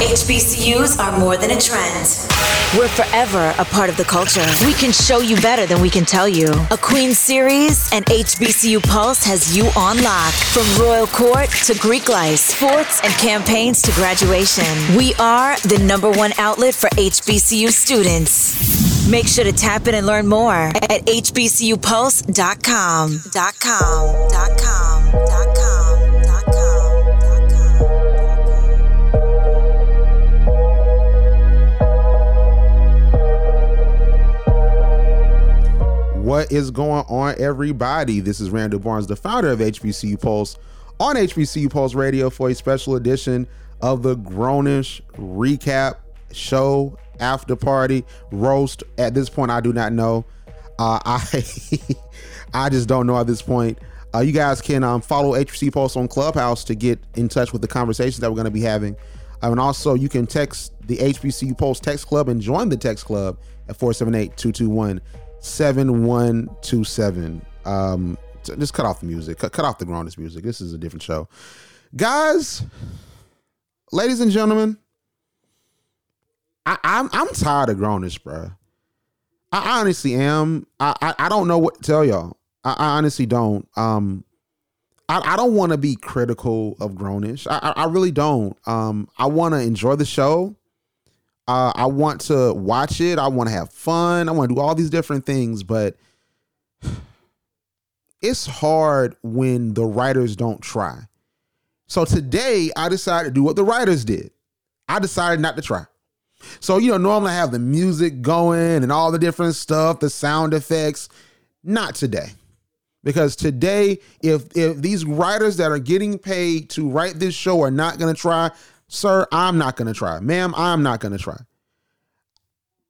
HBCUs are more than a trend. We're forever a part of the culture. We can show you better than we can tell you. A Queen series and HBCU Pulse has you on lock. From Royal Court to Greek life, sports and campaigns to graduation. We are the number one outlet for HBCU students. Make sure to tap in and learn more at hbcupulse.com. Com. Com. Com. What is going on, everybody? This is Randall Barnes, the founder of HBCU Pulse, on HBCU Pulse Radio for a special edition of the Grownish Recap Show After Party Roast. At this point, I do not know. Uh, I I just don't know at this point. Uh, you guys can um, follow HBC Pulse on Clubhouse to get in touch with the conversations that we're going to be having. Uh, and also, you can text the HBCU Pulse Text Club and join the Text Club at 478 221 7127. Um, just cut off the music. Cut, cut off the grownish music. This is a different show. Guys, ladies and gentlemen, I, I'm I'm tired of grownish, bro. I honestly am. I, I, I don't know what to tell y'all. I, I honestly don't. Um, I, I don't want to be critical of grownish. I, I, I really don't. Um, I want to enjoy the show. Uh, I want to watch it. I want to have fun. I want to do all these different things, but it's hard when the writers don't try. So today I decided to do what the writers did. I decided not to try. So, you know, normally I have the music going and all the different stuff, the sound effects. Not today. Because today, if if these writers that are getting paid to write this show are not gonna try, sir, I'm not gonna try. Ma'am, I'm not gonna try.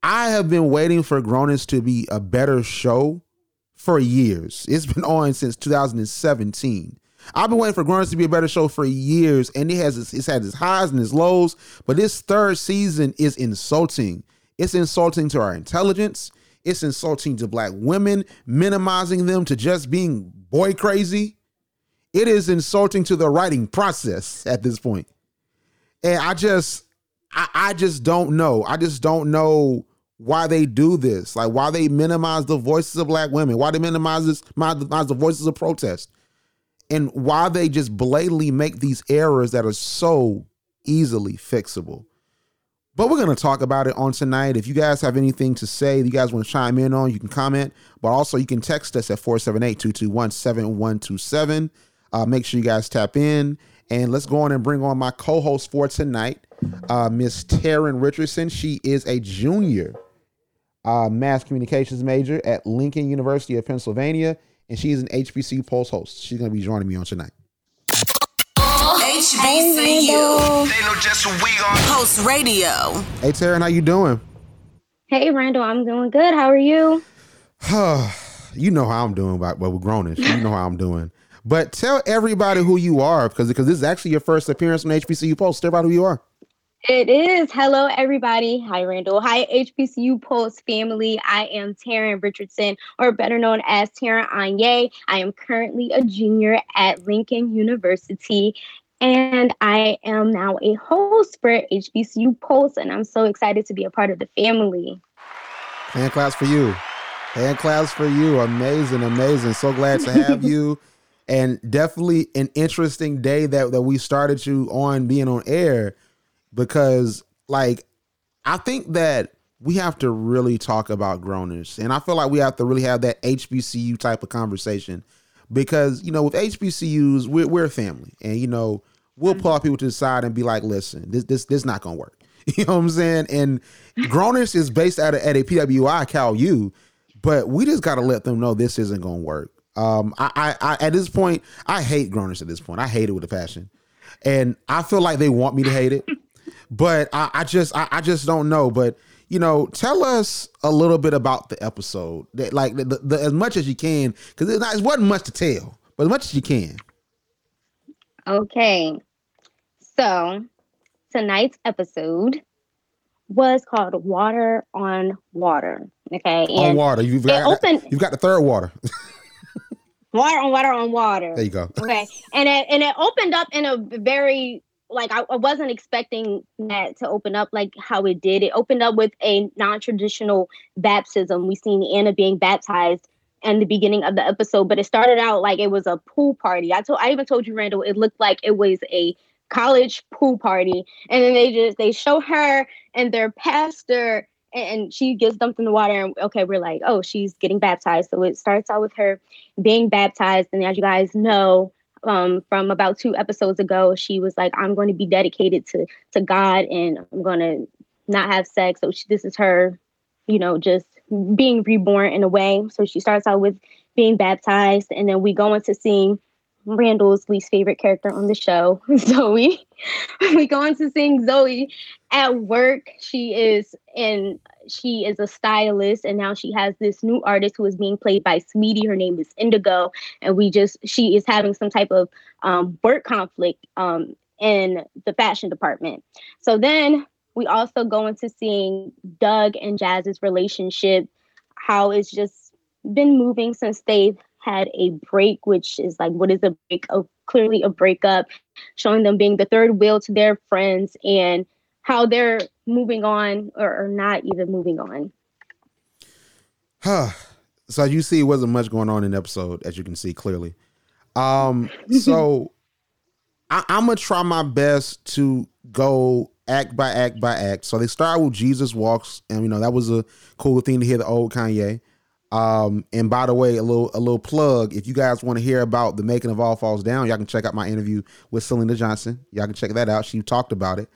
I have been waiting for Grownish to be a better show for years. It's been on since 2017. I've been waiting for Grownish to be a better show for years, and it has it's had its highs and its lows. But this third season is insulting. It's insulting to our intelligence. It's insulting to black women, minimizing them to just being boy crazy. It is insulting to the writing process at this point. And I just, I, I just don't know. I just don't know why they do this. Like why they minimize the voices of black women, why they minimize this, minimize the voices of protest, and why they just blatantly make these errors that are so easily fixable. But we're going to talk about it on tonight. If you guys have anything to say, you guys want to chime in on, you can comment. But also, you can text us at 478 221 7127. Uh, make sure you guys tap in. And let's go on and bring on my co host for tonight, uh, Miss Tarin Richardson. She is a junior uh, mass communications major at Lincoln University of Pennsylvania, and she's an HBCU Pulse host. She's going to be joining me on tonight. HBCU. They know just who we are. Pulse Radio. Hey, Tarin, how you doing? Hey, Randall, I'm doing good. How are you? you know how I'm doing, but well, we're grownish. You know how I'm doing. But tell everybody who you are, because because this is actually your first appearance on HBCU Pulse. Tell everybody who you are. It is. Hello, everybody. Hi, Randall. Hi, HBCU Pulse family. I am Tarin Richardson, or better known as Tarin Anye. I am currently a junior at Lincoln University, and I am now a host for HBCU Pulse, and I'm so excited to be a part of the family. Hand claps for you. Hand claps for you. Amazing, amazing. So glad to have you. And definitely an interesting day that, that we started you on being on air because like I think that we have to really talk about grownish. And I feel like we have to really have that HBCU type of conversation because, you know, with HBCUs, we're, we're a family. And, you know, we'll pull people to the side and be like, listen, this this this not gonna work. You know what I'm saying? And grownish is based at a, at a PWI Cal U, but we just gotta let them know this isn't gonna work. Um, I, I, I at this point, I hate grownish at this point. I hate it with a passion, and I feel like they want me to hate it, but I, I just I, I just don't know. But you know, tell us a little bit about the episode, that like the, the, as much as you can, because it, it wasn't much to tell, but as much as you can. Okay. So tonight's episode was called Water on Water. Okay. on water. You've got opened- you've got the third water. Water on water on water. there you go. Okay. And it and it opened up in a very like I, I wasn't expecting that to open up like how it did. It opened up with a non-traditional baptism. We seen Anna being baptized in the beginning of the episode, but it started out like it was a pool party. I told I even told you, Randall, it looked like it was a college pool party. And then they just they show her and their pastor and she gets dumped in the water and okay we're like oh she's getting baptized. So it starts out with her being baptized. And as you guys know um, from about two episodes ago she was like i'm going to be dedicated to to god and i'm going to not have sex. So she, this is her you know just being reborn in a way. So she starts out with being baptized and then we go into seeing Randall's least favorite character on the show, Zoe. we go on to seeing Zoe at work. She is in she is a stylist and now she has this new artist who is being played by Saweetie. Her name is Indigo. And we just she is having some type of um, work conflict um, in the fashion department. So then we also go into seeing Doug and Jazz's relationship, how it's just been moving since they've had a break, which is like, what is a break? Oh, clearly a breakup, showing them being the third wheel to their friends and how they're moving on or, or not even moving on. Huh. so you see, it wasn't much going on in the episode, as you can see clearly. Um, so I, I'm gonna try my best to go act by act by act. So they start with Jesus walks, and you know that was a cool thing to hear the old Kanye. Um, and by the way, a little a little plug. If you guys want to hear about the making of All Falls Down, y'all can check out my interview with Syleena Johnson. Y'all can check that out. She talked about it.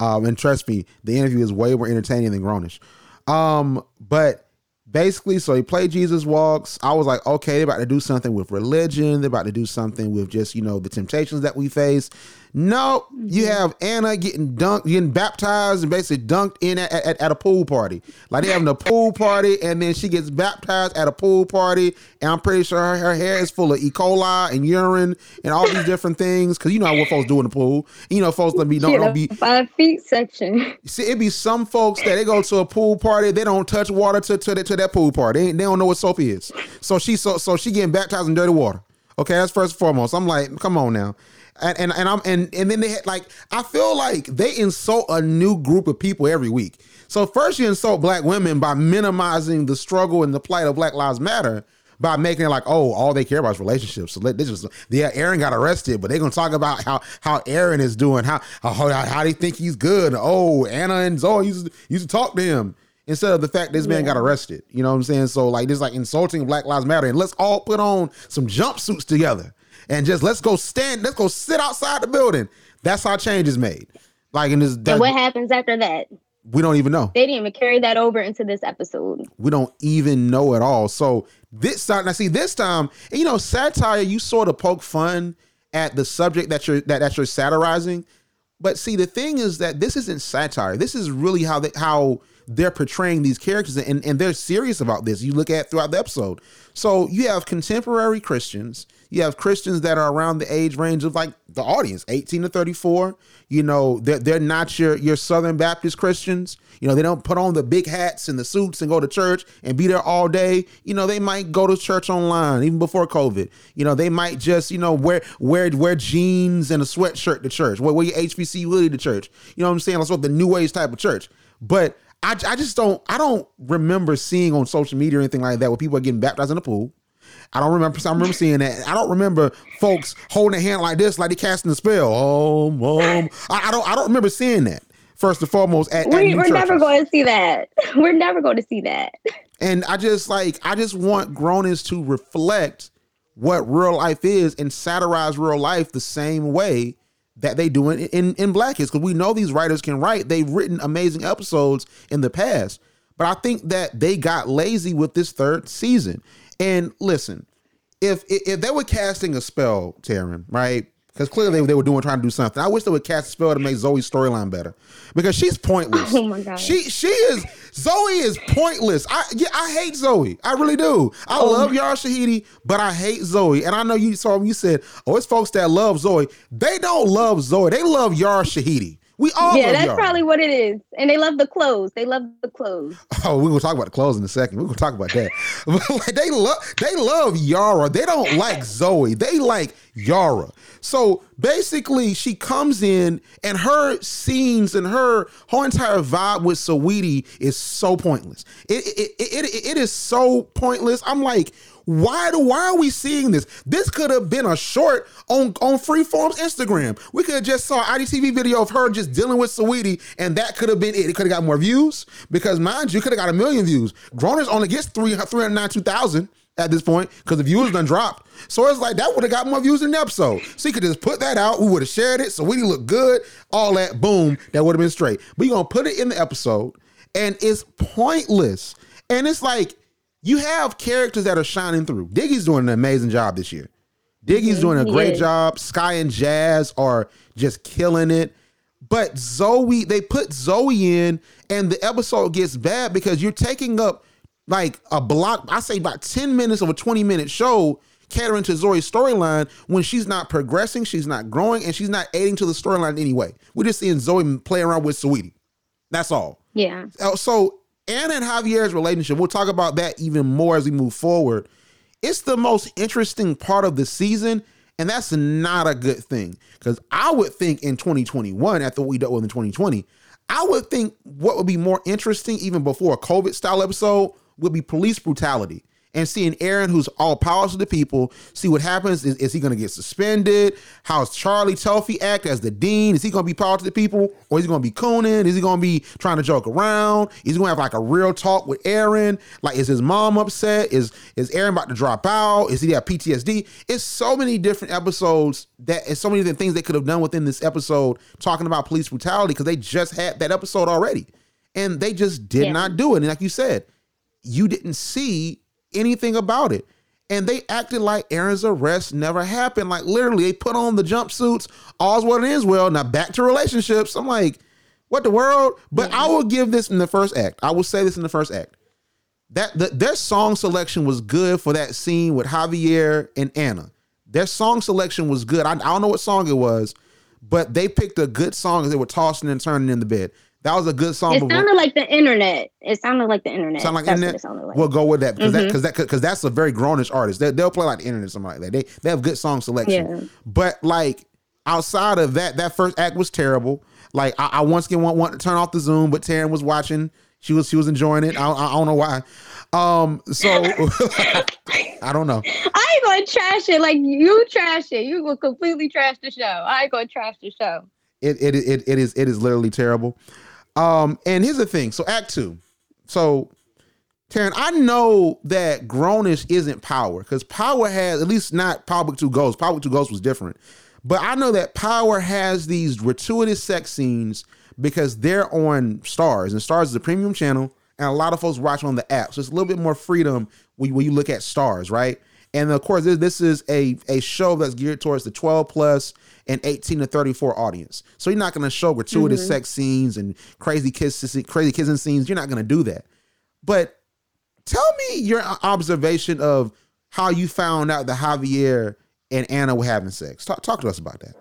Um, and trust me, the interview is way more entertaining than Grownish. Um, but basically, so he played Jesus Walks. I was like, okay, they're about to do something with religion. They're about to do something with just, you know, the temptations that we face. No, you Mm-hmm. have Anna getting dunked, getting baptized and basically dunked in at, at, at a pool party. Like they having a pool party and then she gets baptized at a pool party. And I'm pretty sure her, her hair is full of E. coli and urine and all these different things. Cause you know what folks do in the pool. You know, folks don't be, don't, don't be, five feet section. See, it be some folks that they go to a pool party, they don't touch water to to, the, to that pool party. They, they don't know what soap is. So she so so she getting baptized in dirty water. Okay, that's first and foremost. I'm like, come on now. And and, and I'm and and then they had like I feel like they insult a new group of people every week. So first you insult black women by minimizing the struggle and the plight of Black Lives Matter by making it like, oh, all they care about is relationships. So let this just yeah, Aaron got arrested, but they're gonna talk about how how Aaron is doing, how how how they think he's good. Oh, Anna and Zoe used to, used to talk to him instead of the fact this man got arrested. You know what I'm saying? So like this like insulting Black Lives Matter, and let's all put on some jumpsuits together and just let's go stand, let's go sit outside the building. That's how change is made. Like in this, And what happens after that? we don't even know They didn't even carry that over into this episode. we don't even know at all. So this time, now see this time, you know, satire, you sort of poke fun at the subject that you're that, that you're satirizing. But see, the thing is that this isn't satire. This is really how they how they're portraying these characters, and, and they're serious about this. You look at throughout the episode. So you have contemporary Christians, you have Christians that are around the age range of like the audience, 18 to 34. You know, they're, they're not your your Southern Baptist Christians. You know, they don't put on the big hats and the suits and go to church and be there all day. You know, they might go to church online even before COVID. You know, they might just, you know, wear wear wear jeans and a sweatshirt to church. Wear, wear your HBC hoodie to church. You know what I'm saying? That's what the new age type of church. But I, I just don't I don't remember seeing on social media or anything like that where people are getting baptized in the pool. I don't remember. I remember seeing that. I don't remember folks holding a hand like this, like they casting a spell. Oh, um, I, I don't. I don't remember seeing that. First and foremost, at, at We, new we're never going to see that. We're never going to see that. And I just like I just want grownish to reflect what real life is and satirize real life the same way that they do in in, in black-ish because we know these writers can write. They've written amazing episodes in the past, but I think that they got lazy with this third season. And listen, if if, they were casting a spell, Tarin, right? Because clearly they were doing trying to do something. I wish they would cast a spell to make Zoe's storyline better because she's pointless. Oh my God. She she is Zoe is pointless. I yeah, I hate Zoe. I really do. I oh love Yara Shahidi, but I hate Zoe. And I know you saw you said, oh, it's folks that love Zoe. They don't love Zoe. They love Yara Shahidi. We all yeah, that's Yara. probably what it is. And they love the clothes. They love the clothes. Oh, we're gonna talk about the clothes in a second. We're gonna talk about that. Like, they love they love Yara. They don't like Zoe. They like Yara. So basically, she comes in and her scenes and her whole entire vibe with Saweetie is so pointless. It it, it, it, it is so pointless. I'm like, why do why are we seeing this? This could have been a short on on Freeform's Instagram. We could have just saw an IGTV video of her just dealing with Saweetie, and that could have been it. It could have got more views because mind you, could have got a million views. Grownish only gets three three hundred ninety two thousand at this point because the views done dropped. So it's like that would have got more views in the episode. So you could just put that out. We would have shared it. So we look good. All that, boom, that would have been straight. But you're gonna put it in the episode, and it's pointless. And it's like you have characters that are shining through. Diggy's doing an amazing job this year. Diggy's doing a great job. Sky and Jazz are just killing it. But Zoe, they put Zoe in, and the episode gets bad because you're taking up like a block. I say about 10 minutes of a 20 minute show catering to Zoe's storyline when she's not progressing, she's not growing, and she's not aiding to the storyline anyway. We're just seeing Zoe play around with Saweetie. That's all. Yeah. Uh, So Anna in Javier's relationship, we'll talk about that even more as we move forward. It's the most interesting part of the season, and that's not a good thing. Because I would think in 2021, after what we dealt with in 2020, I would think what would be more interesting, even before a COVID style episode, would be police brutality. And seeing Aaron, who's all powerful to the people, see what happens. Is, is he going to get suspended? How's Charlie Telphy act as the dean? Is he going to be power to the people, or is he going to be cooning? Is he going to be trying to joke around? Is he going to have like a real talk with Aaron? Like, is his mom upset? Is is Aaron about to drop out? Is he have PTSD? It's so many different episodes that, and so many different things they could have done within this episode talking about police brutality because they just had that episode already, and they just did Yeah. not do it. And like you said, you didn't see anything about it. And they acted like Aaron's arrest never happened. Like literally, they put on the jumpsuits, all's well and ends well. Now back to relationships. I'm like, what the world? But I will give this in the first act. I will say this in the first act. That the, their song selection was good for that scene with Javier and Anna. Their song selection was good. I, I don't know what song it was, but they picked a good song as they were tossing and turning in the bed. That was a good song. It sounded like the internet. It sounded like the internet. Sound like That's internet. what it sounded like. We'll go with that because that Mhm. because that because that's a very grownish artist. They, they'll play like the internet, or something like that. They they have good song selection. Yeah. But like outside of that, that first act was terrible. Like I, I once again want, want to turn off the Zoom, but Tarin was watching. She was she was enjoying it. I, I, I don't know why. Um. So I don't know. I ain't gonna trash it like you trash it. You will completely trash the show. I ain't gonna trash the show. It it it, it is it is literally terrible. Um, and here's the thing. So Act Two. So Tarin, I know that Grownish isn't Power because Power has at least not Power Two Ghosts. Power Two Ghosts was different, but I know that Power has these gratuitous sex scenes because they're on Starz, and Starz is a premium channel, and a lot of folks watch on the app, so it's a little bit more freedom when when you look at Starz, right? And of course, this, this is a a show that's geared towards the 12 plus and 18 to 34 audience. So you're not going to show gratuitous mm-hmm. sex scenes and crazy kiss crazy kissing scenes. You're not going to do that. But tell me your observation of how you found out that Javier and Anna were having sex. Talk, talk to us about that.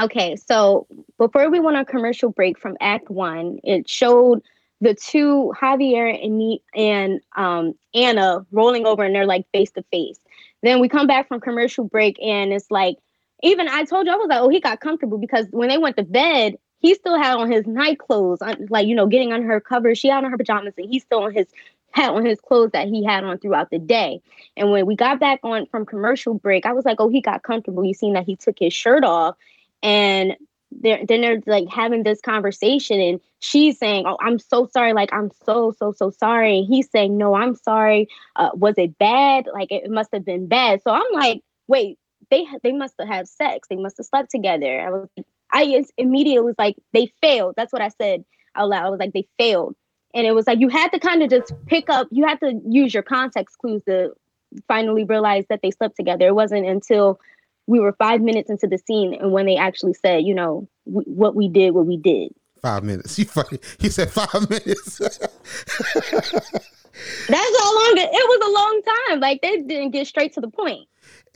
Okay, so before we went on commercial break from Act One, it showed the two Javier and me and um, Anna rolling over, and they're like face to face. Then we come back from commercial break, and it's like even I told you I was like, oh, he got comfortable because when they went to bed, he still had on his night clothes, like you know, getting on her cover. She had on her pajamas, and he's still on his had on his clothes that he had on throughout the day. And when we got back on from commercial break, I was like, oh, he got comfortable. You seen that he took his shirt off and they're then they're like having this conversation and she's saying oh i'm so sorry like i'm so so so sorry. And he's saying no i'm sorry. Uh, was it bad? Like it must have been bad. So i'm like wait they they must have had sex. They must have slept together. I was i immediately was like they failed. That's what i said out loud. I was like they failed. And it was like you had to kind of just pick up you had to use your context clues to finally realize that they slept together. It wasn't until we were five minutes into the scene and when they actually said you know w- what we did what we did Five minutes. He funny. He said five minutes. that's how long it, it was a long time like they didn't get straight to the point.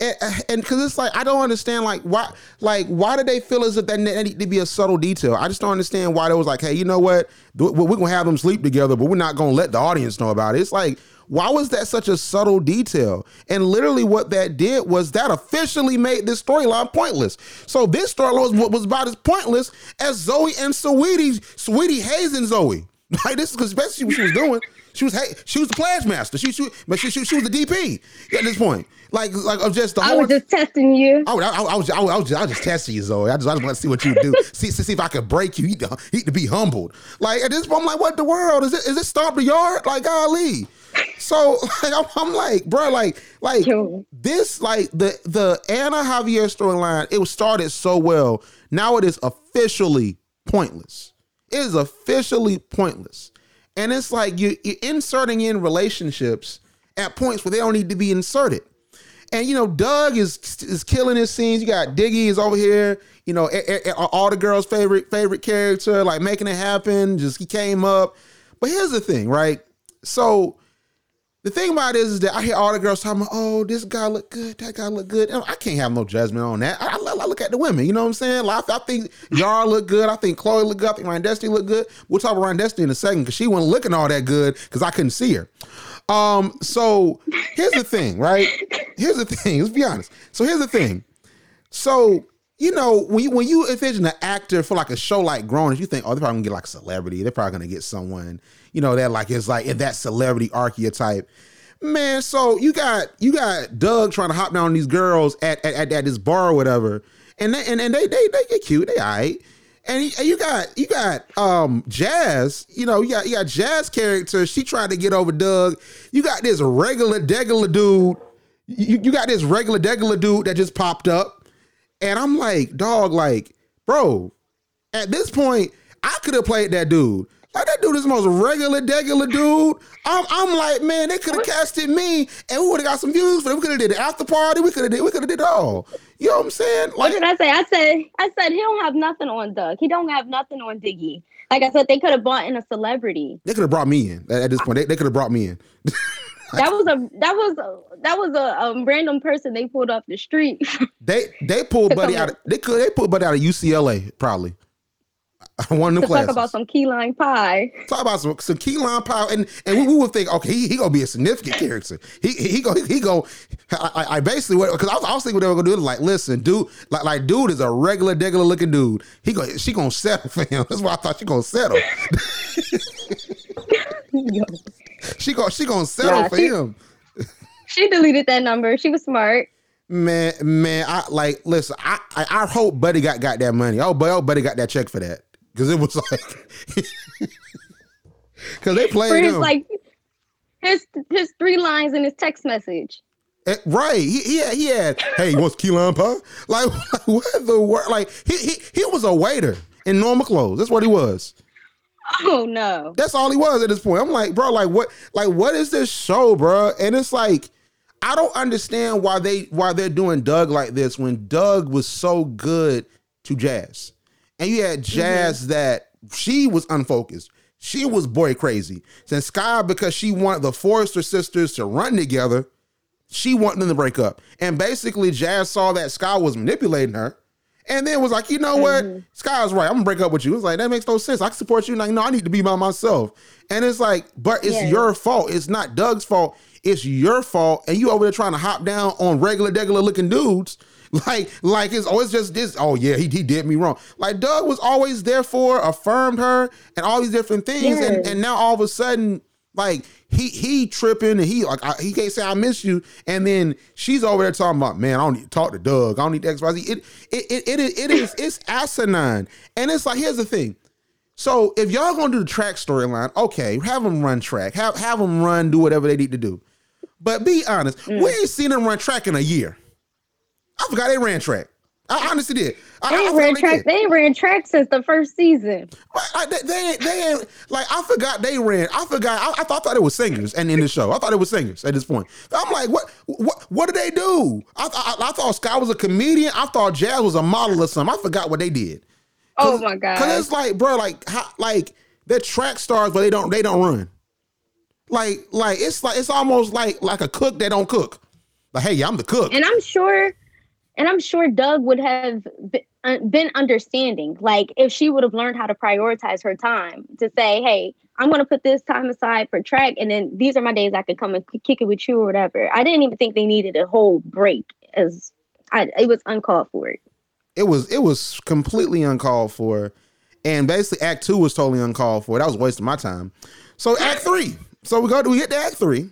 and because it's like I don't understand like why like why did they feel as if that need to be a subtle detail? I just don't understand why they was like, hey, you know what, we're gonna have them sleep together, but we're not gonna let the audience know about it. It's like why was that such a subtle detail? And literally, what that did was that officially made this storyline pointless. So this storyline was, was about as pointless as Zoe and Saweetie, Sweetie Hayes and Zoe. Like this is because especially what she was doing. She was hey, she was the pledge master. She, she but she, she, she was the DP at this point. Like like of just the I was just testing you. I, I, I, was, I, was, I, was just, I was just testing you, Zoe. I just, I just want to see what you do. see, see if I could break you. Need, to, to be humbled. Like at this point, I'm like, what the world is it? Is it stomp the yard? Like golly. So like, I'm, I'm like, bro, like, like Yo. this, like the the Anna Javier storyline. It was started so well. Now it is officially pointless. It is officially pointless, and it's like you, you're inserting in relationships at points where they don't need to be inserted. And you know, Doug is is killing his scenes. You got Diggy is over here. You know, a- a- all the girls' favorite favorite character, like making it happen. Just he came up. But here's the thing, right? So the thing about it is, is that I hear all the girls talking about, oh, this guy look good, that guy look good. I can't have no judgment on that. I, I, I look at the women, you know what I'm saying? Like, I, think Yara look good. I think Chloe look good. I think Ryan Destiny look good. We'll talk about Ryan Destiny in a second because she wasn't looking all that good because I couldn't see her. Um, so here's the thing, right? Here's the thing. Let's be honest. So here's the thing. So you know when you when you envision an actor for like a show like Grown, you think, oh, they're probably gonna get like a celebrity. They're probably gonna get someone, you know, that like is like in that celebrity archetype. Man, so you got you got Doug trying to hop down on these girls at at, at, at this bar or whatever, and they, and, and they they they get cute, they alright. And he- and you got you got um Jazz, you know, you got you got Jazz character. She tried to get over Doug. You got this regular degular dude. You, you got this regular degular dude that just popped up. And I'm like, dog, like, bro, at this point, I could have played that dude. Like dude is the most regular, degular dude. I'm, I'm like, man, they could have casted me, and we would have got some views. But we could have did the after party. We could have did. We could have did it all. You know what I'm saying? What did I say? I said I said he don't have nothing on Doug. He don't have nothing on Diggy. Like I said, they could have brought in a celebrity. they could have brought me in at, at this point. They, they could have brought me in. That was a that was a, that was a, um, random person they pulled off the street. They they pulled Buddy out. Of, they could they pulled Buddy out of UCLA probably. Of to them classes. talk about some key lime pie. Talk about some, some key lime power, and and we, we would think, okay, he, he gonna be a significant character. He he go he go. I, I- I basically because I was, I was thinking what they were gonna do. Like, listen, dude, like like dude is a regular, regular looking dude. He go she gonna settle for him. That's why I thought she gonna settle. she go she gonna settle Nah, for she- him. she deleted that number. She was smart. Man, man, I like listen. I I, I hope Buddy got got that money. Oh, but oh, Buddy got that check for that because it was like because they For played his him. like his his three lines in his text message. Eh, right. He, he had, he had, hey, you want key lime pie? Like, what the word? Like, he, he, he was a waiter in normal clothes. That's what he was. Oh no. That's all he was at this point. I'm like, bro, like, what, like, what is this show, bro? And it's like, I don't understand why they, why they're doing Doug like this when Doug was so good to Jazz. And you had mm-hmm. Jazz that she was unfocused. She was boy crazy. Since Sky, because she wanted the Forster sisters to run together, she wanted them to break up. And basically, Jazz saw that Sky was manipulating her. And then was like, you know what? Mm-hmm. Sky's right. I'm gonna break up with you. It's like that makes no sense. I can support you. Like, no, I need to be by myself. And it's like, but it's Yeah. your fault. It's not Doug's fault. It's your fault. And you over there trying to hop down on regular, regular looking dudes. Like, like it's always just this. Oh yeah, he, he did me wrong. Like Doug was always there for, affirmed her, and all these different things. And Yes. and now all of a sudden, like he he tripping and he like I, he can't say I miss you, and then she's over there talking about man I don't need to talk to Doug, I don't need to X Y Z. It it it it, is- it is it's asinine, and it's like here's the thing. So if y'all gonna do the track storyline, okay, have them run track, have have them run, do whatever they need to do. But be honest, we mm. ain't seen them run track in a year. I forgot they ran track. I honestly did. I, They I ran track. did. They ran track since the first season. Right, Like uh, they, they, they like I forgot they ran. I forgot. I, I thought, I thought it was singers, and in the show, I thought it was singers at this point. I'm like, what? What? What did they do? I, I, I thought Sky was a comedian. I thought Jazz was a model or something. I forgot what they did. Oh my god. Cause it's like, bro, like, how, like they're track stars, but they don't, they don't run. Like, like it's like it's almost like like a cook that don't cook. Like, hey, I'm the cook. And I'm sure, and I'm sure Doug would have been understanding. Like if she would have learned how to prioritize her time to say, hey, I'm going to put this time aside for track, and then these are my days I could come and kick it with you or whatever. I didn't even think they needed a whole break, as I, it was uncalled for. It. was it was completely uncalled for, and basically Act Two was totally uncalled for. That was wasting my time. So Act Three. So we go we get to Act Three.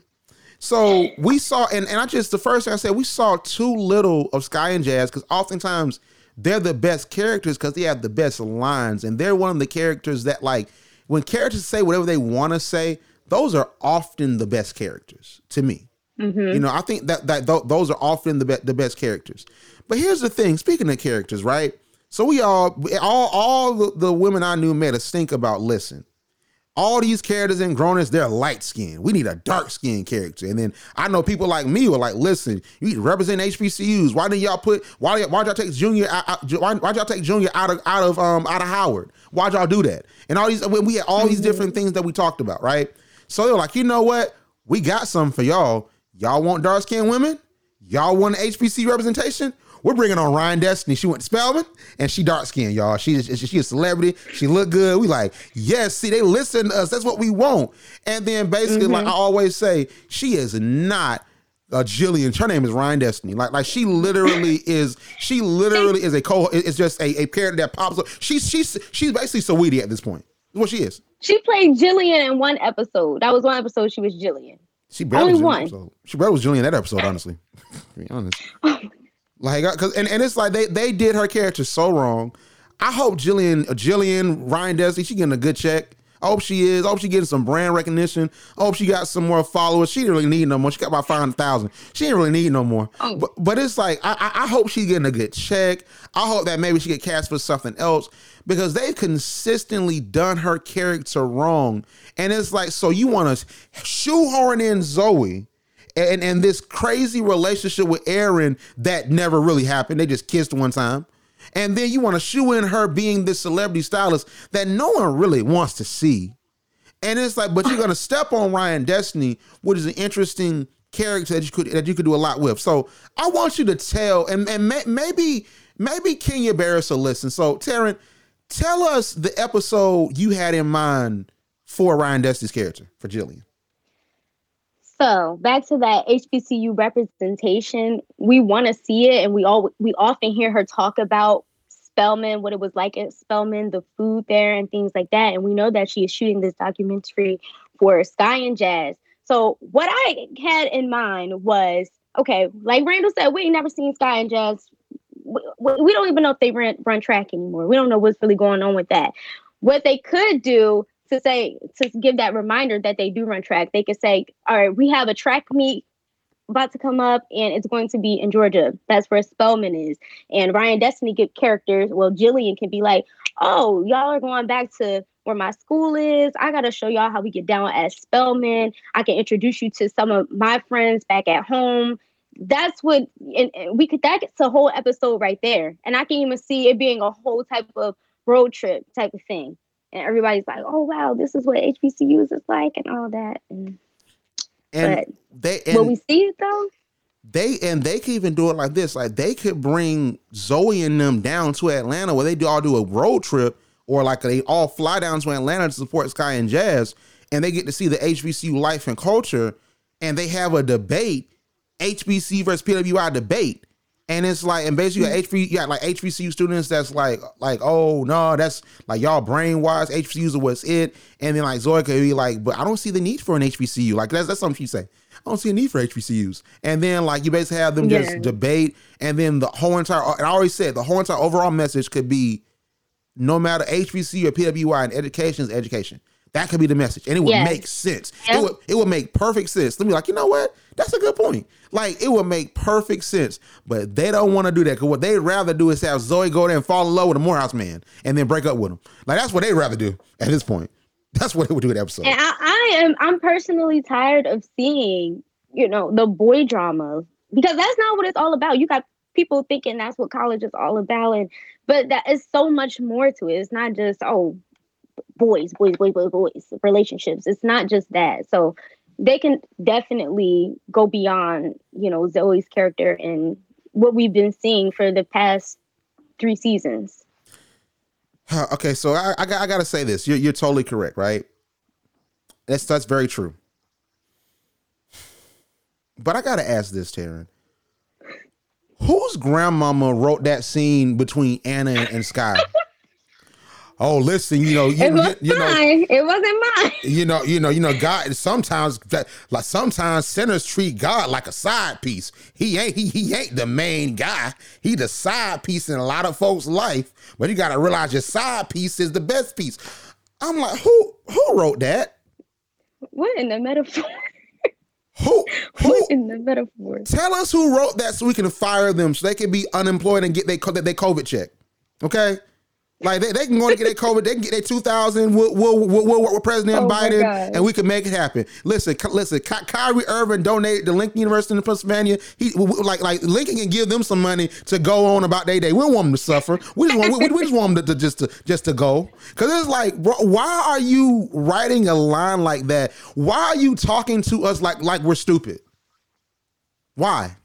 So we saw, and, and I just the first thing I said, we saw too little of Sky and Jazz because oftentimes they're the best characters because they have the best lines, and they're one of the characters that like when characters say whatever they want to say, those are often the best characters to me. Mm-hmm. You know, I think that that th- those are often the be- the best characters. But here's the thing: speaking of characters, right? So we all all all the, the women I knew made us think about. Listen, all these characters in Grownish, they're light skinned. We need a dark skinned character. And then I know people like me who are like, listen, you need to represent HBCUs. Why didn't y'all put why why'd y'all take Junior out, out- why, why'd y'all take Junior out of out of um out of Howard? Why'd y'all do that? And all these when we had all these different things that we talked about, right? So they were like, you know what? We got something for y'all. Y'all want dark skinned women? Y'all want HBC representation? We're bringing on Ryan Destiny. She went to Spelman and she dark skinned, y'all. She, she she a celebrity. She look good. We like, yes, see, they listen to us. That's what we want. And then basically, like I always say, she is not uh, Jillian. Her name is Ryan Destiny. Like, like she literally is. She literally is a co. It's just a, a character that pops up. She's she's she's basically Saweetie at this point. That's what she is. She played Jillian in one episode. That was one episode she was Jillian. She barely Only was one. episode. She barely was Jillian in that episode, honestly. to be honest. Like, uh, cause and, and it's like they they did her character so wrong. I hope Jillian, uh, Jillian Ryan Desi, she getting a good check. I hope she is. I hope she getting some brand recognition. I hope she got some more followers. She didn't really need no more. She got about five hundred thousand. She didn't really need no more. Oh. But but it's like I, I I hope she's getting a good check. I hope that maybe she get cast for something else because they've consistently done her character wrong. And it's like so you want to shoehorn in Zoe and and this crazy relationship with Aaron that never really happened. They just kissed one time. And then you want to shoe in her being this celebrity stylist that no one really wants to see. And it's like, but you're gonna step on Ryan Destiny, which is an interesting character that you could that you could do a lot with. So I want you to tell, and and may, maybe maybe Kenya Barris will listen. So Tarin, tell us the episode you had in mind for Ryan Destiny's character for Jillian. So back to that HBCU representation, we want to see it, and we all we often hear her talk about Spelman, what it was like at Spelman, the food there, and things like that. And we know that she is shooting this documentary for Sky and Jazz. So what I had in mind was okay, like Randall said, we ain't never seen Sky and Jazz. We, we don't even know if they run run track anymore. We don't know what's really going on with that. What they could do to say to give that reminder that they do run track, they could say, "All right, we have a track meet about to come up, and it's going to be in Georgia. That's where Spelman is." And Ryan Destiny get characters. Well, Jillian can be like, "Oh, y'all are going back to where my school is. I got to show y'all how we get down at Spelman. I can introduce you to some of my friends back at home." That's what, and, and we could. That gets a whole episode right there, and I can even see it being a whole type of road trip type of thing and everybody's like, "Oh wow, this is what HBCUs is like," and all that. And, And but they will and we see it though? they and they could even do it like this. Like they could bring Zoe and them down to Atlanta where they do all do a road trip or like they all fly down to Atlanta to support Sky and Jazz and they get to see the HBCU life and culture and they have a debate, HBC versus PWI debate. And it's like, and basically, hmm. HB, you like HBCU students that's like, like, oh no, that's like y'all brainwashed. HBCUs are what's it. And then like Zoe could be like, but I don't see the need for an HBCU. Like that's that's something she say. I don't see a need for HBCUs. And then like you basically have them just debate, and then the whole entire. And I always said the whole entire overall message could be, no matter HBCU or PWI, and education is education. That could be the message, and it would Yes. make sense. Yeah. It would it would make perfect sense. Let me like, you know what? That's a good point. Like it would make perfect sense, but they don't want to do that because what they'd rather do is have Zoe go there and fall in love with a Morehouse man and then break up with him. Like that's what they'd rather do at this point. That's what they would do in the episode. And I, I am I'm personally tired of seeing, you know, the boy drama because that's not what it's all about. You got people thinking that's what college is all about, and but that is so much more to it. It's not just oh, boys, boys, boys, boys, boys, relationships. It's not just that. So they can definitely go beyond, you know, Zoe's character and what we've been seeing for the past three seasons. Okay, so I, I, I gotta say this. You're, you're totally correct, right? That's that's very true. But I gotta ask this, Tarin. Whose grandmama wrote that scene between Anna and Sky? oh, listen, you know, you, It was you, you know, mine. it wasn't mine. you know, you know, you know, God. Sometimes, that- like sometimes, sinners treat God like a side piece. He ain't, he, he ain't the main guy. He the side piece in a lot of folks' life. But you got to realize your side piece is the best piece. I'm like, who, who wrote that? What in the metaphor? Who, who? What in the metaphor? Tell us who wrote that so we can fire them so they can be unemployed and get they, their COVID check. Okay. Like they, they can go and get their COVID, they can get their two thousand. We'll, we'll, we'll, we'll work with President Oh Biden, and we can make it happen. Listen, listen. Ky- Kyrie Irving donated to Lincoln University in Pennsylvania. He like like Lincoln can give them some money to go on about their day. We don't want them to suffer. We just want we, we just want them to, to just to just to go. Because it's like, bro, why are you writing a line like that? Why are you talking to us like like we're stupid? Why?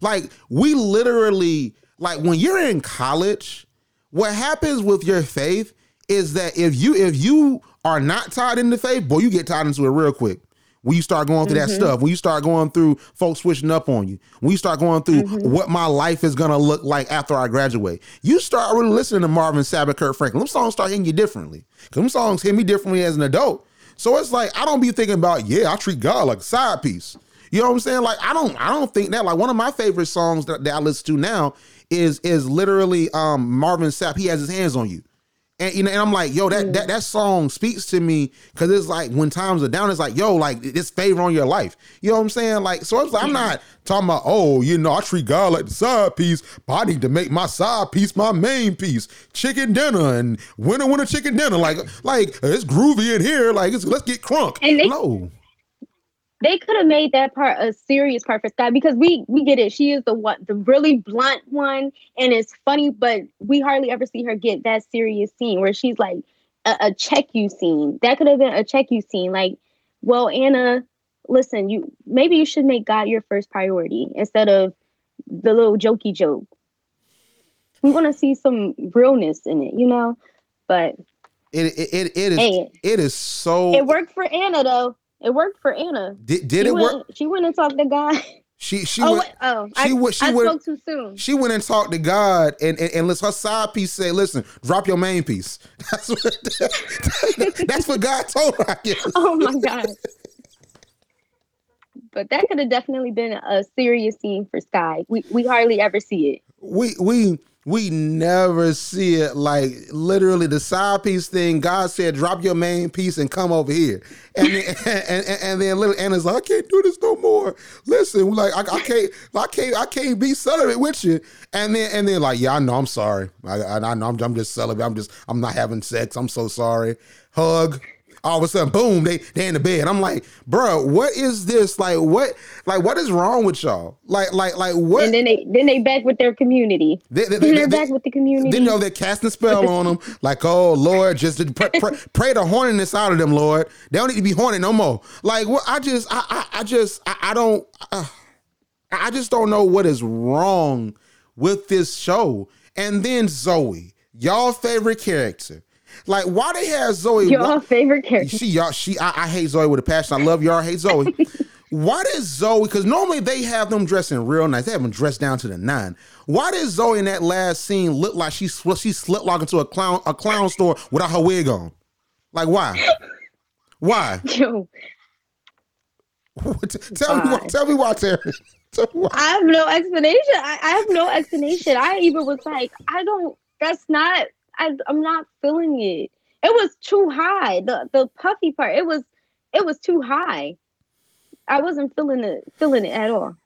Like we literally like when you're in college, what happens with your faith is that if you if you are not tied into faith, boy, you get tied into it real quick. When you start going through that mm-hmm. stuff, when you start going through folks switching up on you, when you start going through mm-hmm. what my life is gonna look like after I graduate, you start really listening to Marvin Sapp, Kirk Franklin. Them songs start hitting you differently. Them songs hit me differently as an adult. So it's like I don't be thinking about, yeah, I treat God like a side piece. You know what I'm saying? Like I don't I don't think that. Like one of my favorite songs that, that I listen to now is is literally um Marvin Sapp. He has his hands on you. And you know, and I'm like, yo, that that that song speaks to me because it's like when times are down, it's like, yo, like it's favor on your life. You know what I'm saying? Like, so like, I'm not talking about, oh, you know, I treat God like the side piece, but I need to make my side piece my main piece. Chicken dinner and winner winner chicken dinner. Like, like it's groovy in here. Like, it's, let's get crunk. And they- no. They could have made that part a serious part for Scott because we we get it. She is the one, the really blunt one, and it's funny, but we hardly ever see her get that serious scene where she's like a, a check you scene. That could have been a check you scene. Like, well, Anna, listen, you maybe you should make God your first priority instead of the little jokey joke. We want to see some realness in it, you know. But It it it, it is Hey. it is so it worked for Anna though. It worked for Anna. did, did she it went, work? She went and talked to God. She she oh, went, wait, oh, she I, went- she I went- spoke too soon. She went and talked to God, and and, and her side piece say, "Listen, drop your main piece." That's what that's what God told her. I guess. oh my god. But that could have definitely been a serious scene for Sky. We we hardly ever see it. We we we never see it like literally the side piece thing. God said, "Drop your main piece and come over here," and then, and, and, and then little Anna's like, "I can't do this no more." Listen, like I, I can't, I can't, I can't be celibate with you. And then and then like, yeah, I know, I'm sorry. I, I, I know, I'm, I'm just celibate. I'm just, I'm not having sex. I'm so sorry. Hug. All of a sudden, boom, they they in the bed. I'm like, bro, what is this? Like, what, like, what is wrong with y'all? Like, like, like, what? And then they then they back with their community. They, they, they, they're they- back with the community. Then you know they're casting a spell on them, like, oh Lord, just to pray, pray, pray the horniness out of them, Lord. They don't need to be horny no more. Like, what? I just, I, I, I just, I, I don't, uh, I just don't know what is wrong with this show. And then Zoe, y'all favorite character. Like, why they have Zoe? Your why- favorite character. she y'all she I, I hate Zoe with a passion. I love y'all. I hate Zoe. Why does Zoe? Because normally they have them dressing real nice. They have them dressed down to the nine. Why does Zoe in that last scene look like she sl- she slipped locked into a clown a clown store without her wig on? Like why? Why? Yo, tell me why. Why? Tell me why, Terry. Why. I have no explanation. I, I have no explanation. I even was like, I don't. That's not. I, I'm not feeling it. It was too high. The the puffy part. It was. It was too high. I wasn't feeling it. Feeling it at all.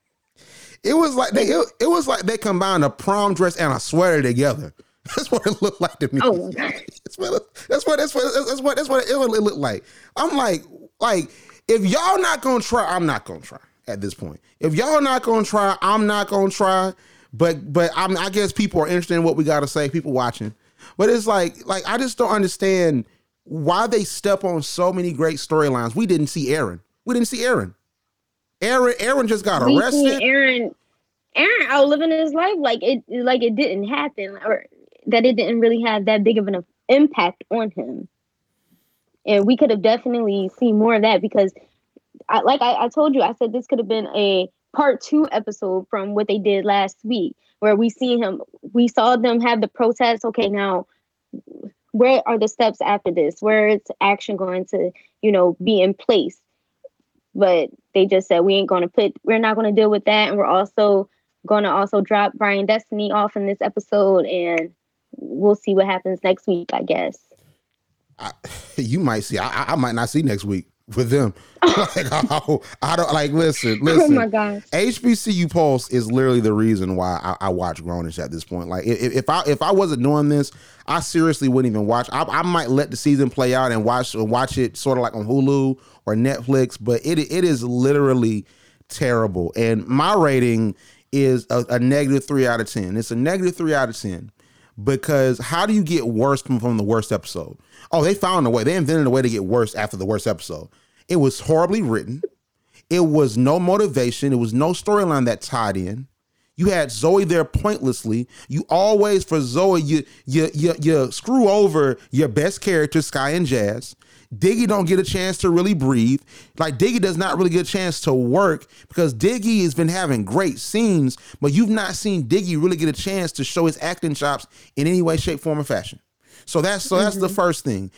It was like they it, it was like they combined a prom dress and a sweater together. That's what it looked like to me. Oh. That's what that's what that's what that's what that's what it would look like. I'm like like if y'all not gonna try, I'm not gonna try at this point. If y'all not gonna try, I'm not gonna try. But but I'm, I guess people are interested in what we gotta say. People watching, but it's like like I just don't understand why they step on so many great storylines. We didn't see Aaron. We didn't see Aaron. Aaron Aaron just got we arrested. Aaron Aaron out living his life like it like it didn't happen or that it didn't really have that big of an impact on him. And we could have definitely seen more of that because I, like I, I told you, I said this could have been a part two episode from what they did last week, where we see him, we saw them have the protest. Okay, now where are the steps after this? Where is action going to, you know, be in place? But they just said we ain't gonna put, we're not gonna deal with that, and we're also gonna also drop Ryan Destiny off in this episode, and we'll see what happens next week, I guess. I, you might see. I, I might not see next week with them. like, I, I don't like. Listen, listen. Oh my. HBCU Pulse is literally the reason why I, I watch Grownish at this point. Like, if, if I if I wasn't doing this, I seriously wouldn't even watch. I, I might let the season play out and watch watch it sort of like on Hulu or Netflix. But it it is literally terrible. And my rating is a, a negative three out of ten. It's a negative three out of ten because how do you get worse from, from the worst episode? Oh, they found a way. They invented a way to get worse after the worst episode. It was horribly written. It was no motivation. It was no storyline that tied in. You had Zoe there pointlessly. You always for Zoe, you you you you screw over your best character, Sky and Jazz. Diggy don't get a chance to really breathe. Like Diggy does not really get a chance to work because Diggy has been having great scenes, but you've not seen Diggy really get a chance to show his acting chops in any way, shape, form, or fashion. So that's so that's the mm-hmm. first thing.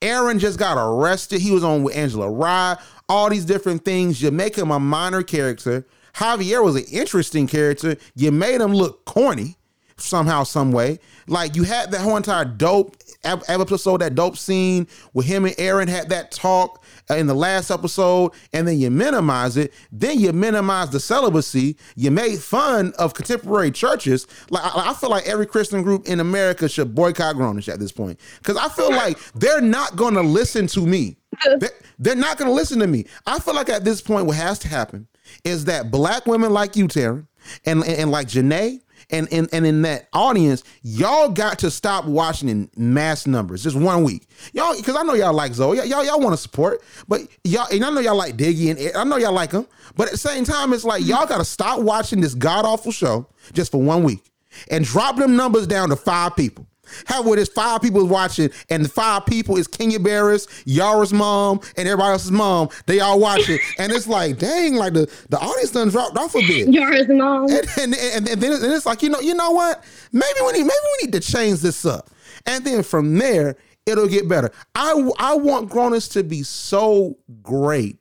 Aaron just got arrested. He was on with Angela Rye, all these different things. You make him a minor character. Javier was an interesting character. You made him look corny somehow, some way. Like you had that whole entire dope ep- episode, that dope scene where him and Aaron had that talk uh, in the last episode, and then you minimize it. Then you minimize the celibacy. You made fun of contemporary churches. Like I, I feel like every Christian group in America should boycott Grownish at this point because I feel like they're not going to listen to me. They're, they're not going to listen to me. I feel like at this point, what has to happen is that black women like you, Tarin, and, and, and like Janae, and, and and in that audience, y'all got to stop watching in mass numbers just one week. Y'all, because I know y'all like Zoe, y'all y'all want to support, but y'all and I know y'all like Diggy and I know y'all like him. but at the same time, it's like y'all got to stop watching this god awful show just for one week and drop them numbers down to five people. How where there's five people watching, and the five people is Kenya Barris, Yara's mom, and everybody else's mom. They all watch it, and it's like, dang, like the, the audience done dropped off a bit. Yara's mom. And, and, and, and then it's, like, you know, you know what? Maybe we need maybe we need to change this up. And then from there, it'll get better. I I want Grownish to be so great,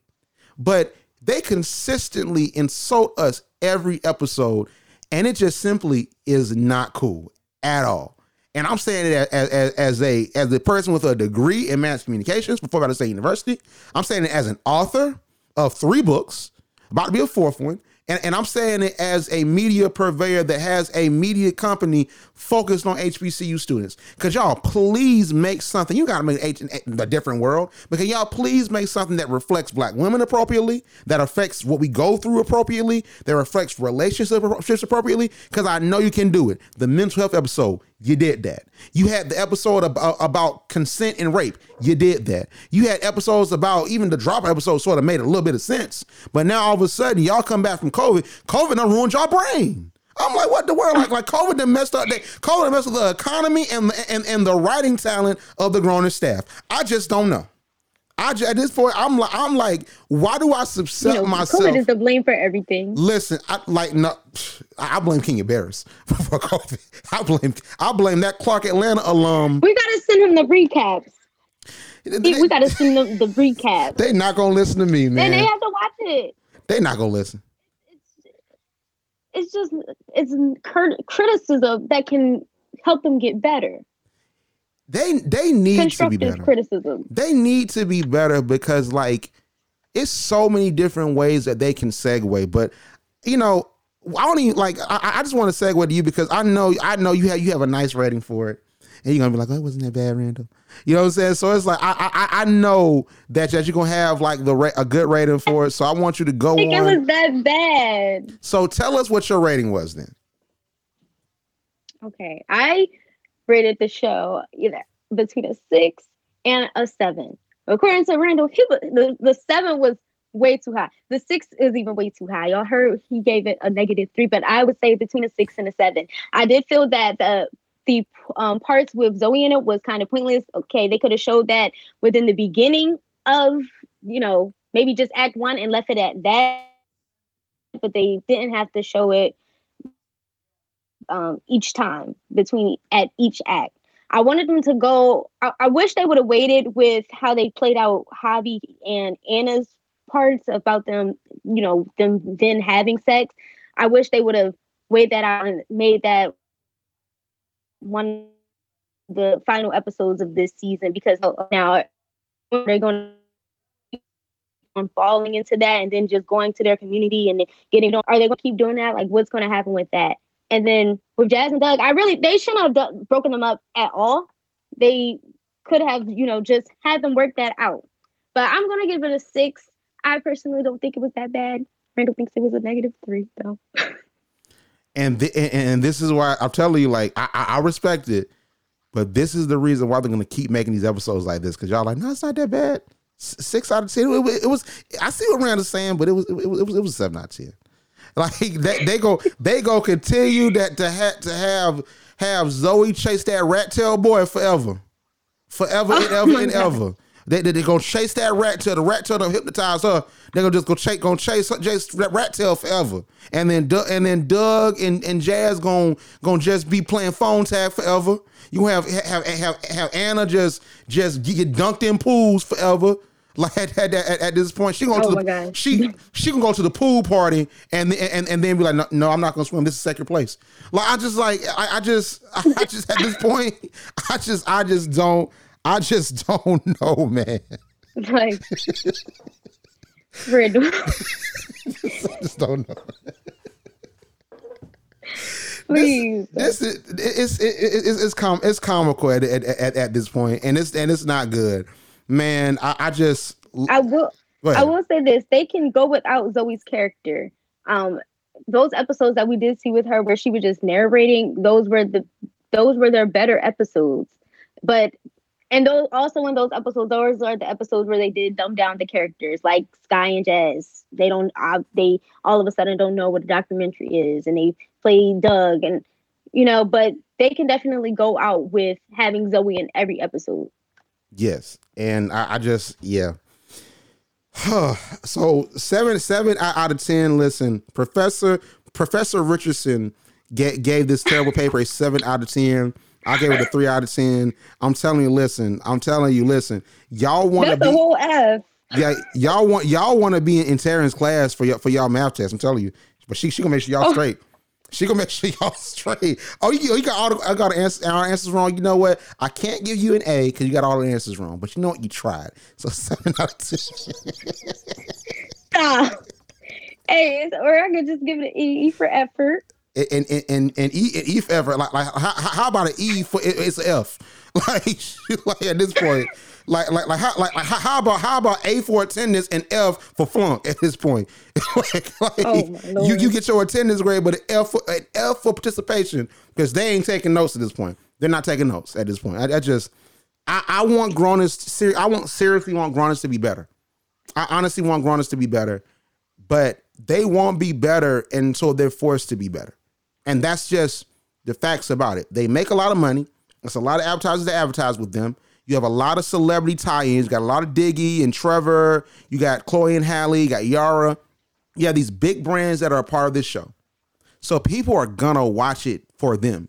but they consistently insult us every episode, and it just simply is not cool at all. And I'm saying it as, as, as a as a person with a degree in mass communications before Valdosta State University. I'm saying it as an author of three books, about to be a fourth one. And, and I'm saying it as a media purveyor that has a media company focused on HBCU students. Because y'all, please make something. You got to make H- a different world. Because y'all, please make something that reflects black women appropriately, that affects what we go through appropriately, that reflects relationships appropriately. Because I know you can do it. The mental health episode, you did that. You had the episode about, uh, about consent and rape. You did that. You had episodes about even the drop episode sort of made a little bit of sense. But now all of a sudden, y'all come back from COVID. COVID done ruined your brain. I'm like, what the world? Like, like COVID done messed up. They, COVID done messed with the economy and, and and the writing talent of the Grownish staff. I just don't know. I at this point, I'm like, I'm like, why do I subset You know, myself? COVID is the blame for everything. Listen, I like no, I blame Kenya Barris for COVID. I blame I blame that Clark Atlanta alum. We gotta send him the recaps. They, We gotta send them the recaps. they not gonna listen to me, man. And they have to watch it. They not gonna listen. It's just it's criticism that can help them get better. They they need to be better. criticism. They need to be better because like it's so many different ways that they can segue. But you know, I don't even like. I, I just want to segue to you because I know I know you have you have a nice rating for it, and you're gonna be like, "Oh, it wasn't that bad, Randall." You know what I'm saying? So it's like I I, I know that, that you're gonna have like the ra- a good rating for it. So I want you to go I think it was that bad. So tell us what your rating was then. Okay, I rated the show either between a six and a seven. According to Randall, he the the seven was way too high. The six is even way too high. Y'all heard he gave it a negative three, but I would say between a six and a seven. I did feel that the the um, parts with Zoe in it was kind of pointless. Okay, they could have showed that within the beginning of you know maybe just act one and left it at that, but they didn't have to show it um, each time between at each act. I wanted them to go. I, I wish they would have waited with how they played out Javi and Anna's parts about them, you know, them then having sex. I wish they would have weighed that out and made that one the final episodes of this season because now they're going on falling into that and then just going to their community and getting are they going to keep doing that like what's going to happen with that and then with Jazz and Doug I really they shouldn't have broken them up at all they could have you know just had them work that out but I'm to give it a six I personally don't think it was that bad Randall thinks it was a negative three though and and this is why I'm telling you, like I, I respect it, but this is the reason why they're gonna keep making these episodes like this because y'all like, no, it's not that bad. six out of ten. It, it, was. I see what Randall's saying, but it was. It, was. It was. It was seven out of ten. Like they, they go. They go continue that to have to have have Zoe chase that rat tail boy forever, forever and oh ever and God. ever. They, they, they gonna chase that rat tail. The rat tail don't hypnotize her. They gonna just go chase, gonna chase, chase that rat tail forever. And then and then Doug and, and Jazz gonna gonna just be playing phone tag forever. You have have have have Anna just just get dunked in pools forever. Like at, at, at, at this point, she going oh to the she she can go to the pool party and and and then be like, no, no, I'm not gonna swim. This is second place. Like I just like I, I just I just at this point, I just I just don't I just don't know, man. Like, Randall. I just don't know. Please. This, this is it's it's it's, it's, com- it's comical at, at, at, at this point, and it's and it's not good, man. I, I just I will I will say this: they can go without Zoe's character. Um, those episodes that we did see with her, where she was just narrating, those were the those were their better episodes. But and those also in those episodes, those are the episodes where they did dumb down the characters, like Sky and Jazz. They don't, uh, they all of a sudden don't know what a documentary is, and they play Doug, and you know. But they can definitely go out with having Zoe in every episode. Yes, and I, I just yeah. so seven seven out of ten. Listen, Professor Professor Richardson gave, gave this terrible paper a seven out of ten. I gave it a three out of ten. I'm telling you, listen. I'm telling you, listen. Y'all want to be the whole F. Yeah, y'all want y'all want to be in, in Tarin's class for y'all for y'all math test. I'm telling you, but she she gonna make sure y'all oh. straight. She gonna make sure y'all straight. Oh, you, oh, you got all the, I got answer, our answers wrong. You know what? I can't give you an A because you got all the answers wrong. But you know what? You tried. So seven out of ten. Stop. Hey, or I could just give it an E for effort and and and, and E and E for effort. Like like how, how about an E for it's an F? Like like at this point. Like, like, like, how, like, like, how about, how about A for attendance and F for flunk at this point? like, like oh you, you get your attendance grade, but an F for, an F for participation because they ain't taking notes at this point. They're not taking notes at this point. I, I just, I, I want Grownish, ser- I want seriously want Grownish to be better. I honestly want Grownish to be better, but they won't be better until they're forced to be better. And that's just the facts about it. They make a lot of money. It's a lot of advertisers that advertise with them. You have a lot of celebrity tie-ins. You got a lot of Diggy and Trevor. You got Chloe and Halle. You got Yara. You have these big brands that are a part of this show. So people are gonna watch it for them.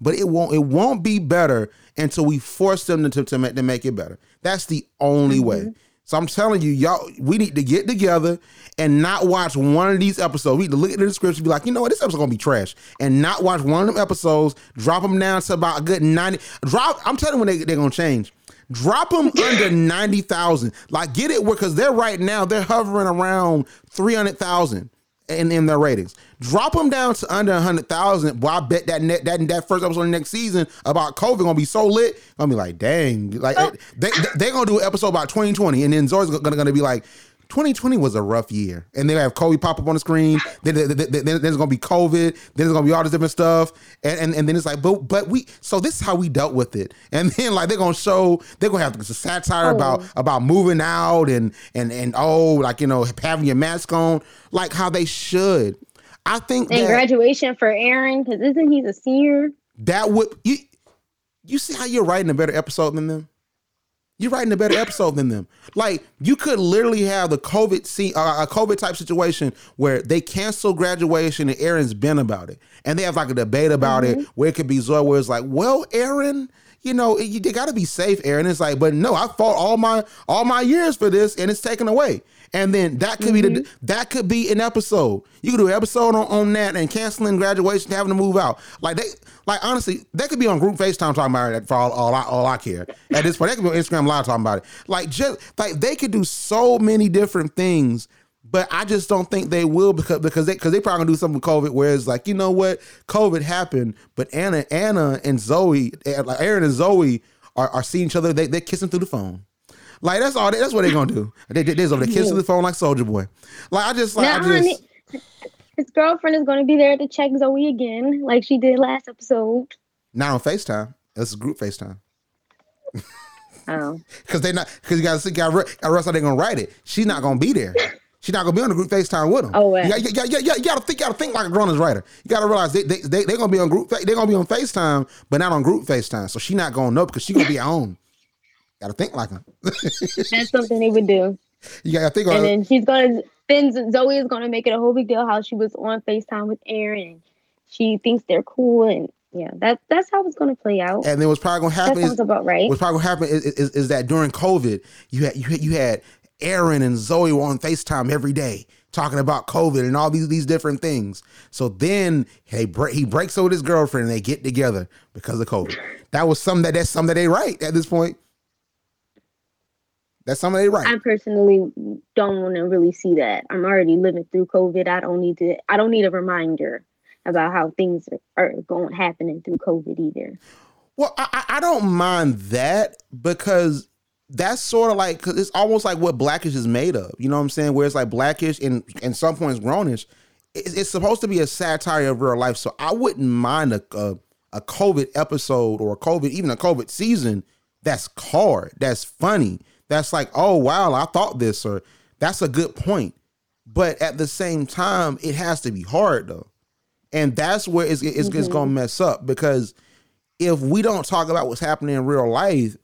But it won't it won't be better until we force them to, to, make, to make it better. That's the only mm-hmm. way. So I'm telling you, y'all, we need to get together and not watch one of these episodes. We need to look at the description, be like, you know what, this episode's gonna be trash, and not watch one of them episodes. Drop them down to about a good ninety. Drop. I'm telling you when they they're gonna change. Drop them under ninety thousand. Like get it where because they're right now they're hovering around three hundred thousand in, in their ratings. Drop them down to under hundred thousand. Boy, I bet that net, that that first episode next season about COVID gonna be so lit. Gonna be like, dang, like oh. they they are gonna do an episode about 2020, and then Zoe's gonna gonna be like. 2020 was a rough year, and they have Kobe pop up on the screen. Then, then, then, then there's gonna be COVID. Then there's gonna be all this different stuff, and, and and then it's like, but but we. So this is how we dealt with it, and then like they're gonna show they're gonna have some satire Oh. about about moving out and and and oh like you know having your mask on like how they should. I think And that graduation for Aaron, because isn't he the senior? that would you you see how you're writing a better episode than them you're writing a better episode than them. Like you could literally have the covid scene uh, a covid type situation where they cancel graduation and aaron's been about it. And they have like a debate about it where it could be zoe where it's like well aaron you know you, they got to be safe aaron. It's like but no i fought all my all my years for this and it's taken away and then that could be the that could be an episode. You could do an episode on, on that and canceling graduation, having to move out. Like they like honestly, they could be on group FaceTime talking about it for all, all I all I care. At this point, they could be on Instagram live talking about it. Like just like they could do so many different things. But I just don't think they will because because they because they probably gonna do something with COVID where it's like you know what COVID happened, but Anna Anna and Zoe eh, like Aaron and Zoe are, are seeing each other they they're kissing through the phone. Like that's all. They, that's what they're gonna do. They they, they over there kissing the phone like Soulja Boy. Like I just like Now, I just honey, his girlfriend is going to be there to check Zoe again, like she did last episode. not on Facetime. It's a group Facetime Oh, because they not because you got to got or how they gonna write it. She's not gonna be there. She's not gonna be on the group FaceTime with them. Oh, wow. you, got, you, got, you, got, you got to think. You got to think like a grown writer. You got to realize they they they they gonna be on group. They're gonna be on Facetime, but not on group Facetime. So she not gonna know because she gonna be at home. Got to think like them. that's something they would do. you got to think. And then she's to, then Zoe is to make it a whole big deal how she was on FaceTime with Aaron. She thinks they're cool. And yeah, that, that's how it's to play out. and then what's probably gonna That happen is sounds about right. What's probably gonna happen is, is, is that during COVID, you had you had, you had Aaron and Zoe were on Facetime every day talking about COVID and all these these different things. So then he break, he breaks up with his girlfriend and they get together because of COVID. That was something that that's something that they write at this point. That's something they write. I personally don't want to really see that. I'm already living through COVID. I don't need to. I don't need a reminder about how things are, going happening through COVID either. Well, I, I I don't mind that because that's sort of like cause it's almost like what black-ish is made of. You know what I'm saying? Where it's like black-ish and and some points Grownish. It's, it's supposed to be a satire of real life, so I wouldn't mind a, a a COVID episode or a COVID even a COVID season that's hard, that's funny, that's like oh wow I thought this or that's a good point. But at the same time, it has to be hard though, and that's where it's it's, it's mm-hmm. gonna mess up because if we don't talk about what's happening in real life,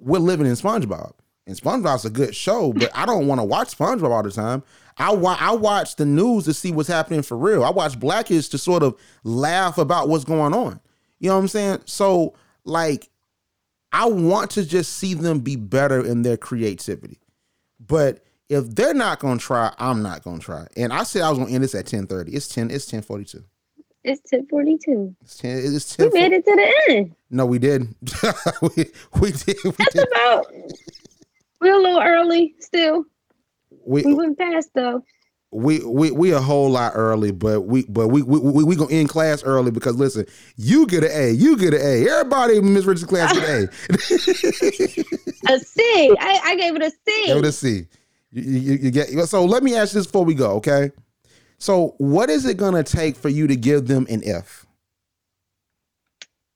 we're living in SpongeBob. And SpongeBob's a good show, but I don't want to watch SpongeBob all the time. I wa- I watch the news to see what's happening for real. I watch black-ish to sort of laugh about what's going on. You know what I'm saying? So like I want to just see them be better in their creativity. But if they're not gonna try, I'm not gonna try. And I said I was gonna end this at 10:30. It's 10, it's 1042. It's 1042. It's 10, it's 10. We 10. made it to the end. No, we did. we, we did. We That's did. about. We're a little early still. We We, went past though. We we we a whole lot early, but we but we we we, we gonna end class early because listen, you get an A, you get an A. Everybody in Miss Richards' class get an A. A C. I, I gave it a C. Give it a C. You, you, you get so. Let me ask this before we go, okay? So, what is it gonna take for you to give them an F?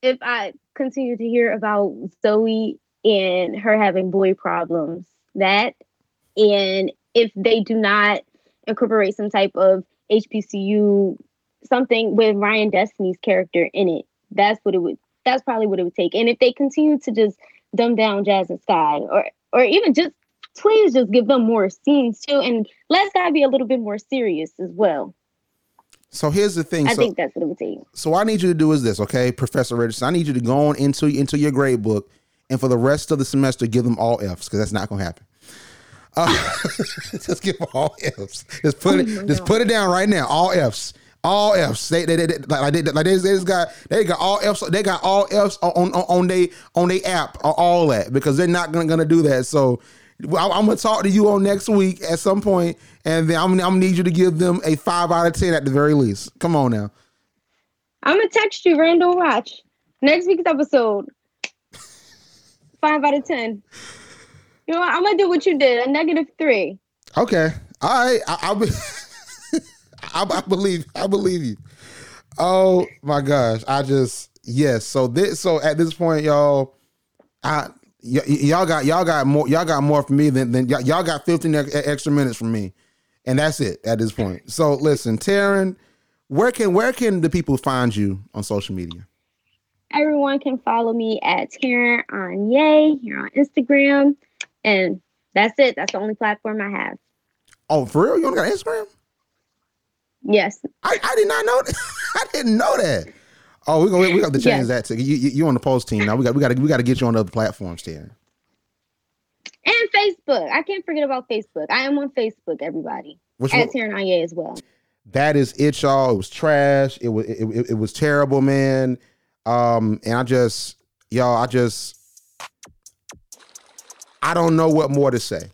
if I continue to hear about Zoe and her having boy problems, that, and if they do not incorporate some type of HBCU, something with Ryan Destiny's character in it, that's what it would. That's probably what it would take. And if they continue to just dumb down Jazz and Sky, or or even just please just give them more scenes too, and let Sky be a little bit more serious as well. So here's the thing. I so, think that's what it would take. so what I need you to do is this, okay, Professor Richardson. I need you to go on into into your grade book, and for the rest of the semester, give them all Fs because that's not gonna happen. Uh, just give all Fs. Just put it. Just put it down right now. All Fs. All Fs. They, they, they, they- like they, like they, they just got they got all Fs. They got all Fs on on on they on they app. All that because they're not gonna gonna do that. So. well, I'm gonna talk to you on next week at some point, and then I'm, I'm gonna need you to give them a five out of ten at the very least. Come on now. I'm gonna text you, Randall. Watch next week's episode. Five out of ten. You know what? I'm gonna do what you did, a negative three. Okay. All right. I, I, be- I, I believe. I believe you. Oh my gosh. I just yes. So this. So at this point, y'all, I y- y- y'all got y'all got more y'all got more from me than than y'all, y'all got fifteen ex- extra minutes from me, and that's it at this point. So listen, Tarin, where can where can the people find you on social media? Everyone can follow me at Tarin on Yay here on Instagram. And that's it. That's the only platform I have. Oh, for real? You only got Instagram? Yes. I, I did not know that. I didn't know that. Oh, we're gonna we got to change Yes. that to you. You on the post team now. We got we got to we got to get you on other platforms, Tarin. And Facebook. I can't forget about Facebook. I am on Facebook, everybody. Which At Tarin on as well. that is it, y'all. It was trash. It was it, it, it was terrible, man. Um, and I just y'all, I just I don't know what more to say.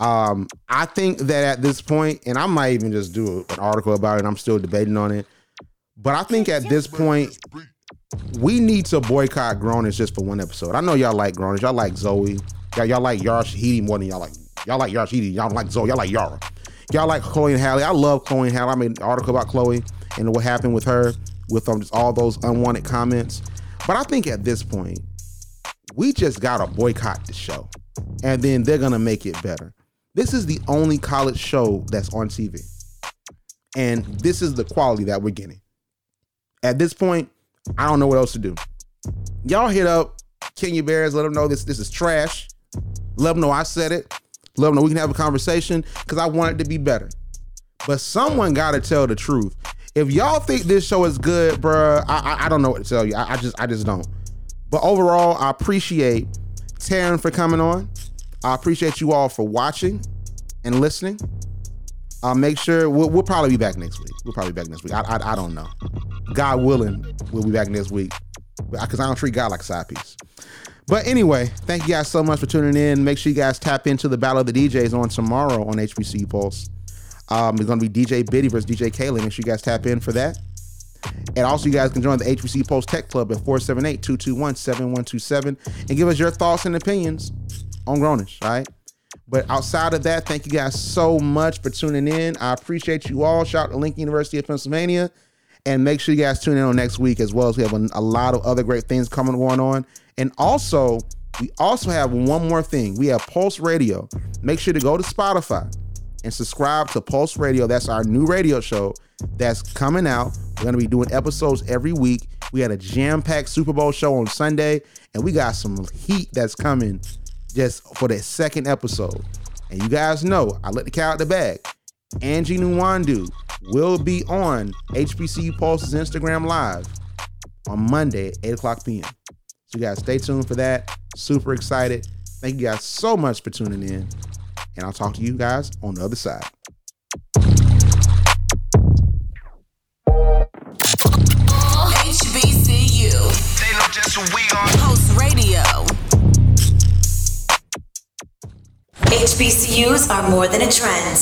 Um, I think that at this point, and I might even just do an article about it. I'm still debating on it, but I think at this point, we need to boycott Grownish just for one episode. I know y'all like Grownish. Y'all like Zoe. Y'all, y'all like Yara Shahidi more than y'all like y'all like Yara Shahidi. Y'all like Zoe. Y'all like Yara. Y'all like Chloe and Halle. I love Chloe and Halle. I made an article about Chloe and what happened with her with um, just all those unwanted comments. But I think at this point, we just gotta boycott the show, and then they're gonna make it better. This is the only college show that's on TV, and this is the quality that we're getting. At this point, I don't know what else to do. Y'all hit up Kenya Barris, let them know this this is trash. Let them know I said it. Let them know we can have a conversation because I want it to be better. But someone got to tell the truth. If y'all think this show is good, bruh, I, I I don't know what to tell you. I, I just I just don't. But overall, I appreciate Taryn for coming on. I appreciate you all for watching and listening. Uh, make sure we'll, we'll probably be back next week. We'll probably be back next week. I, I, I don't know. God willing, we'll be back next week because I don't treat God like a side piece. But anyway, thank you guys so much for tuning in. Make sure you guys tap into the Battle of the DJs on tomorrow on HBCU Pulse. Um, it's going to be DJ Biddy versus DJ Kaylee. Make sure you guys tap in for that. And also, you guys can join the HBCU Pulse Tech Club at 478 221 7127 and give us your thoughts and opinions on Grownish, right? But outside of that, thank you guys so much for tuning in. I appreciate you all. Shout out to Lincoln University of Pennsylvania. And make sure you guys tune in on next week as well as we have a, a lot of other great things coming going on. And also, we also have one more thing. We have Pulse Radio. Make sure to go to Spotify and subscribe to Pulse Radio. That's our new radio show that's coming out. We're going to be doing episodes every week. We had a jam packed Super Bowl show on Sunday, and we got some heat that's coming just for that second episode. And you guys know, I let the cat out the bag. Angie Nwandu will be on HBCU Pulse's Instagram Live on Monday at 8 o'clock p.m. So you guys stay tuned for that. Super excited. Thank you guys so much for tuning in. And I'll talk to you guys on the other side. HBCU. They know just who we are. Pulse Radio. HBCUs are more than a trend.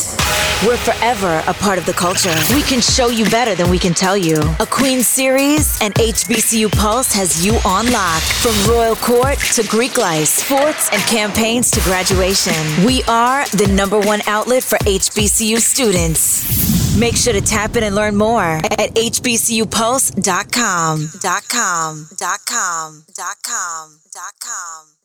We're forever a part of the culture. We can show you better than we can tell you. A Queen series and HBCU Pulse has you on lock. From Royal Court to Greek life, sports and campaigns to graduation. We are the number one outlet for HBCU students. Make sure to tap in and learn more at hbcupulse.com. Com. Com. Com. Com.